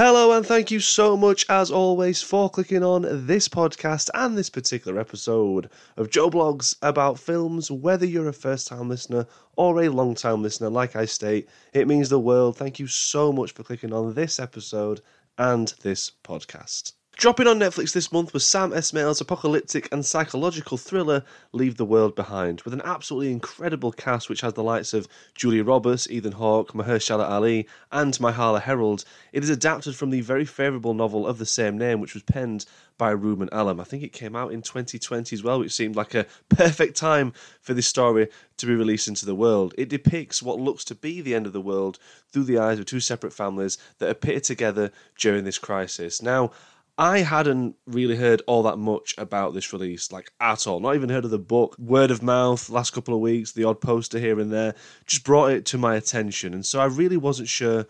Hello, and thank you so much, as always, for clicking on this podcast and this particular episode of Joe Blogs about films. Whether you're a first time listener or a long time listener, like I state, it means the world. Thank you so much for clicking on this episode and this podcast. Dropping on Netflix this month was Sam Esmail's apocalyptic and psychological thriller Leave the World Behind, with an absolutely incredible cast which has the likes of Julia Roberts, Ethan Hawke, Mahershala Ali, and Myha'la Herrold. It is adapted from the very favourable novel of the same name, which was penned by Rumaan Alam. I think it came out in 2020 as well, which seemed like a perfect time for this story to be released into the world. It depicts what looks to be the end of the world through the eyes of two separate families that appear together during this crisis. Now, I hadn't really heard all that much about this release, like at all. Not even heard of the book. Word of mouth, last couple of weeks, the odd poster here and there, just brought it to my attention. And so I really wasn't sure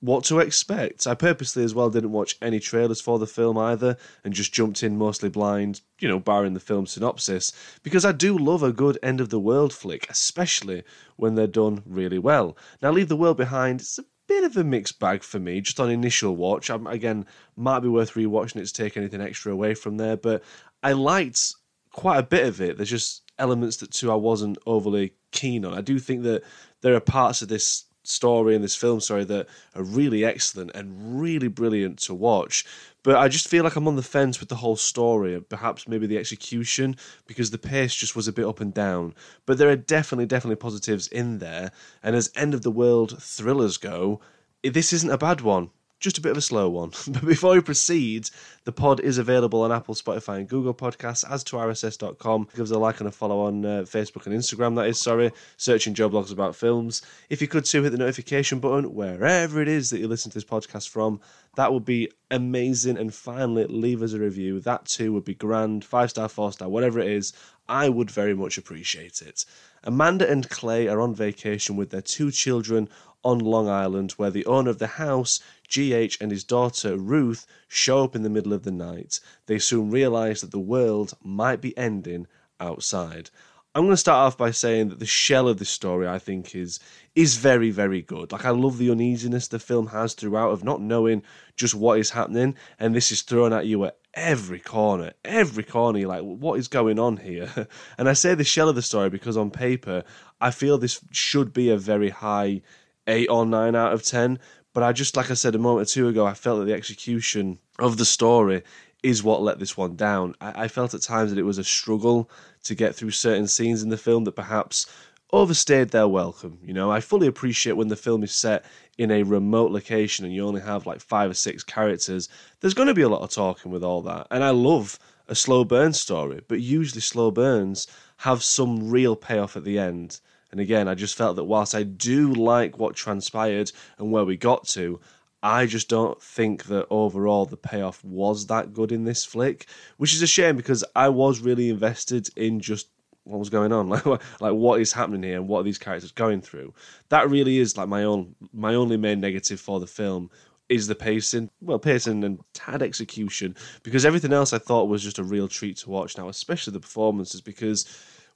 what to expect. I purposely as well didn't watch any trailers for the film either and just jumped in mostly blind, you know, barring the film synopsis, because I do love a good end of the world flick, especially when they're done really well. Now, Leave the World Behind, it's a bit of a mixed bag for me, just on initial watch. I'm, again, might be worth rewatching it to take anything extra away from there, but I liked quite a bit of it. There's just elements that too I wasn't overly keen on. I do think that there are parts of this story and this film sorry that are really excellent and really brilliant to watch. But i just feel like i'm on the fence with the whole story perhaps maybe the execution because the pace just was a bit up and down. But there are definitely definitely positives in there. And as end of the world thrillers go this isn't a bad one just a bit of a slow one. but before we proceed, the pod is available on Apple, Spotify, and Google Podcasts, as to RSS.com. Give us a like and a follow on uh, Facebook and Instagram, that is, sorry. Searching Joe Blogs about films. If you could too, hit the notification button wherever it is that you listen to this podcast from. That would be amazing. And finally, leave us a review. That too would be grand. Five star, four star, whatever it is. I would very much appreciate it. Amanda and Clay are on vacation with their two children on Long Island, where the owner of the house, GH, and his daughter Ruth show up in the middle of the night. They soon realize that the world might be ending outside. I'm going to start off by saying that the shell of this story, I think, is is very, very good. Like I love the uneasiness the film has throughout of not knowing just what is happening, and this is thrown at you at every corner, every corner. Like, what is going on here? and I say the shell of the story because on paper, I feel this should be a very high eight or nine out of ten. But I just, like I said a moment or two ago, I felt that the execution of the story is what let this one down. I, I felt at times that it was a struggle to get through certain scenes in the film that perhaps overstayed their welcome. You know, I fully appreciate when the film is set in a remote location and you only have like five or six characters, there's going to be a lot of talking with all that. And I love a slow burn story, but usually slow burns have some real payoff at the end. And again, I just felt that whilst I do like what transpired and where we got to, I just don't think that overall the payoff was that good in this flick, which is a shame because I was really invested in just what was going on, like like what is happening here and what are these characters going through. That really is like my own my only main negative for the film is the pacing, well pacing and tad execution because everything else I thought was just a real treat to watch now, especially the performances because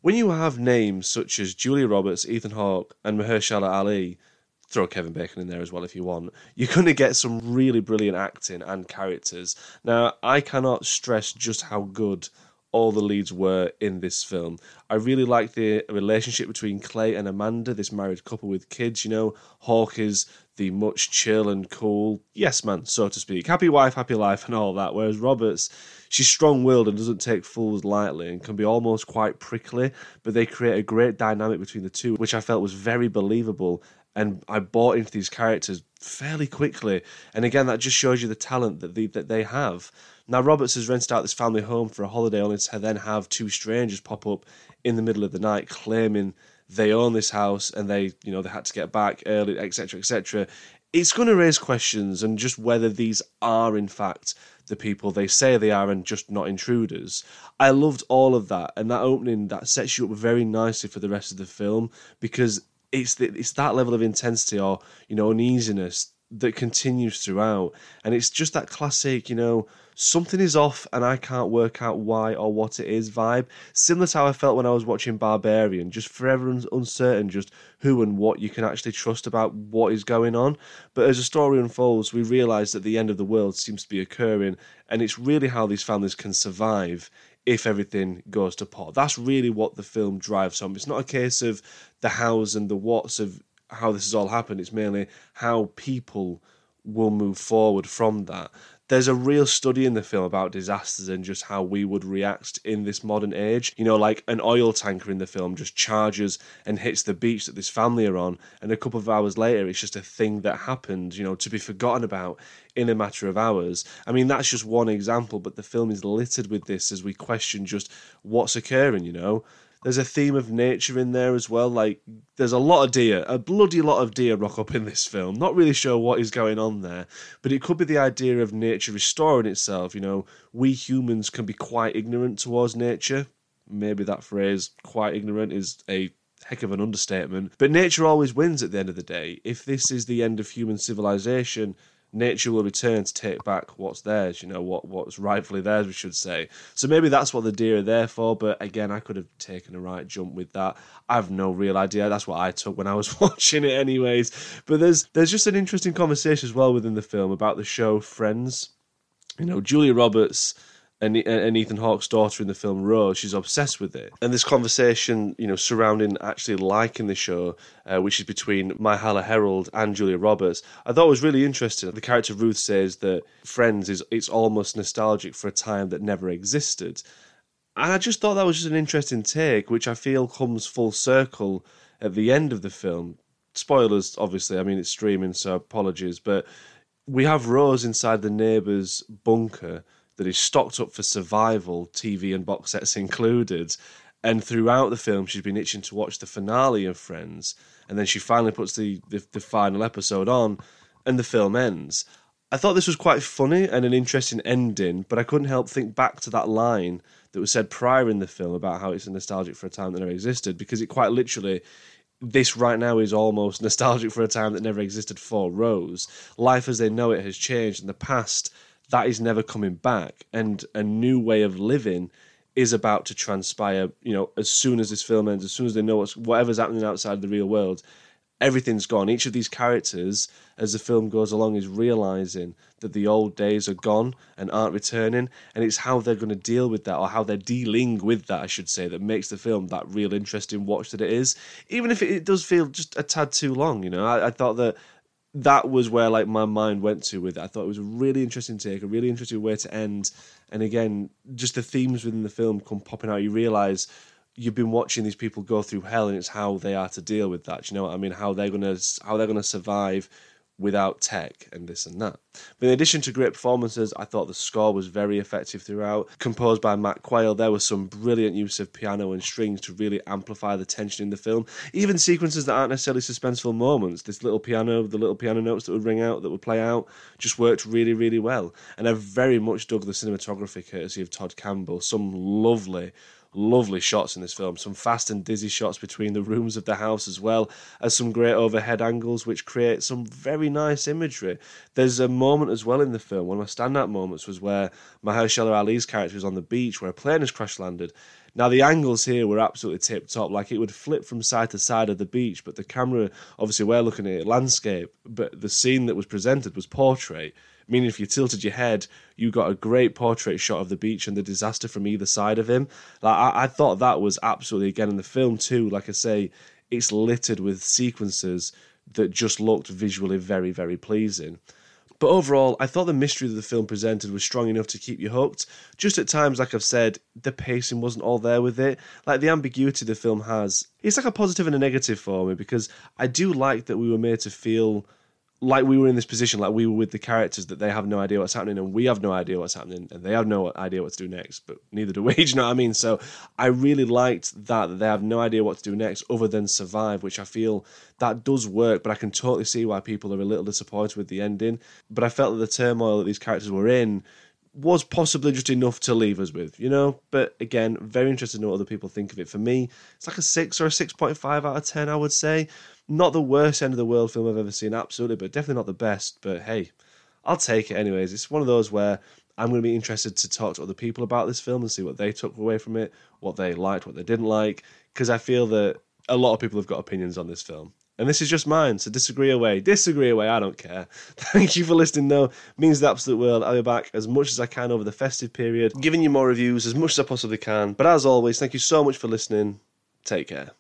when you have names such as Julia Roberts, Ethan Hawke, and Mahershala Ali, throw Kevin Bacon in there as well if you want, you're going to get some really brilliant acting and characters. Now, I cannot stress just how good all the leads were in this film. I really like the relationship between Clay and Amanda, this married couple with kids. You know, Hawke is the much chill and cool yes man, so to speak. Happy wife, happy life, and all that. Whereas Roberts, she's strong willed and doesn't take fools lightly and can be almost quite prickly, but they create a great dynamic between the two, which I felt was very believable. And I bought into these characters fairly quickly. And again, that just shows you the talent that they, that they have. Now, Roberts has rented out this family home for a holiday, only to then have two strangers pop up in the middle of the night claiming they own this house and they, you know, they had to get back early, etc., etc. It's going to raise questions and just whether these are, in fact, the people they say they are and just not intruders. I loved all of that, and that opening that sets you up very nicely for the rest of the film because it's the, it's that level of intensity or you know uneasiness that continues throughout. And it's just that classic, you know, something is off and I can't work out why or what it is vibe. Similar to how I felt when I was watching Barbarian, just forever uncertain just who and what you can actually trust about what is going on. But as the story unfolds, we realise that the end of the world seems to be occurring, and it's really how these families can survive if everything goes to pot. That's really what the film drives home. It's not a case of the hows and the whats of how this has all happened. It's mainly how people will move forward from that there's a real study in the film about disasters and just how we would react in this modern age. You know, like an oil tanker in the film just charges and hits the beach that this family are on, and a couple of hours later, it's just a thing that happened, you know, to be forgotten about in a matter of hours. I mean, that's just one example, but the film is littered with this as we question just what's occurring, you know? There's a theme of nature in there as well. Like there's a lot of deer, a bloody lot of deer rock up in this film. Not really sure what is going on there, but it could be the idea of nature restoring itself. You know, we humans can be quite ignorant towards nature. Maybe that phrase, quite ignorant, is a heck of an understatement. But nature always wins at the end of the day. If this is the end of human civilization, nature will return to take back what's theirs, you know, what what's rightfully theirs, we should say. So maybe that's what the deer are there for, but again, I could have taken a right jump with that. I have no real idea. That's what I took when I was watching it anyways. But there's there's just an interesting conversation as well within the film about the show Friends. You know, Julia Roberts and, and Ethan Hawke's daughter in the film Rose, she's obsessed with it. And this conversation, you know, surrounding actually liking the show, uh, which is between Myha'la Herrold and Julia Roberts, I thought was really interesting. The character Ruth says that Friends is it's almost nostalgic for a time that never existed. And I just thought that was just an interesting take, which I feel comes full circle at the end of the film. Spoilers, obviously. I mean, it's streaming, so apologies. But we have Rose inside the neighbor's bunker that is stocked up for survival, TV and box sets included. And throughout the film, she's been itching to watch the finale of Friends. And then she finally puts the, the, the final episode on, and the film ends. I thought this was quite funny and an interesting ending, but I couldn't help think back to that line that was said prior in the film about how it's nostalgic for a time that never existed, because it quite literally this right now is almost nostalgic for a time that never existed for Rose. Life as they know it has changed, and the past that is never coming back, and a new way of living is about to transpire. You know, as soon as this film ends, as soon as they know what's whatever's happening outside the real world, everything's gone. Each of these characters, as the film goes along, is realizing that the old days are gone and aren't returning, and it's how they're going to deal with that, or how they're dealing with that, I should say, that makes the film that real interesting watch that it is. Even if it, does feel just a tad too long, you know, I, I thought that that was where like my mind went to with it. I thought it was a really interesting take, a really interesting way to end. And again, just the themes within the film come popping out. You realise you've been watching these people go through hell, and it's how they are to deal with that. Do you know what I mean? How they're gonna how they're gonna survive without tech and this and that. But in addition to great performances, I thought the score was very effective throughout. Composed by Mac Quayle, there was some brilliant use of piano and strings to really amplify the tension in the film. Even sequences that aren't necessarily suspenseful moments, this little piano, the little piano notes that would ring out, that would play out, just worked really, really well. And I very much dug the cinematography courtesy of Tod Campbell. Some lovely, lovely shots in this film. Some fast and dizzy shots between the rooms of the house, as well as some great overhead angles, which create some very nice imagery. There's a moment as well in the film, one of my standout moments was where Mahershala Ali's character is on the beach where a plane has crash landed. Now the angles here were absolutely tip top, like it would flip from side to side of the beach, but the camera, obviously, we're looking at landscape, but the scene that was presented was portrait meaning if you tilted your head, you got a great portrait shot of the beach and the disaster from either side of him. Like I, I thought that was absolutely again in the film too. Like I say, it's littered with sequences that just looked visually very, very pleasing. But overall, I thought the mystery that the film presented was strong enough to keep you hooked. Just at times, like I've said, the pacing wasn't all there with it. Like the ambiguity the film has, it's like a positive and a negative for me because I do like that we were made to feel like we were in this position, like we were with the characters that they have no idea what's happening and we have no idea what's happening and they have no idea what to do next, but neither do we. Do you know what I mean? So I really liked that that they have no idea what to do next other than survive, which I feel that does work. But I can totally see why people are a little disappointed with the ending. But I felt that the turmoil that these characters were in was possibly just enough to leave us with, you know. But again, very interested to know what other people think of it. For me, it's like a six or a six point five out of ten, I would say. Not the worst end of the world film I've ever seen, absolutely, but definitely not the best. But hey, I'll take it anyways. It's one of those where I'm going to be interested to talk to other people about this film and see what they took away from it, what they liked, what they didn't like, because I feel that a lot of people have got opinions on this film. And this is just mine, so disagree away. Disagree away, I don't care. Thank you for listening, though. Means the absolute world. I'll be back as much as I can over the festive period, giving you more reviews as much as I possibly can. But as always, thank you so much for listening. Take care.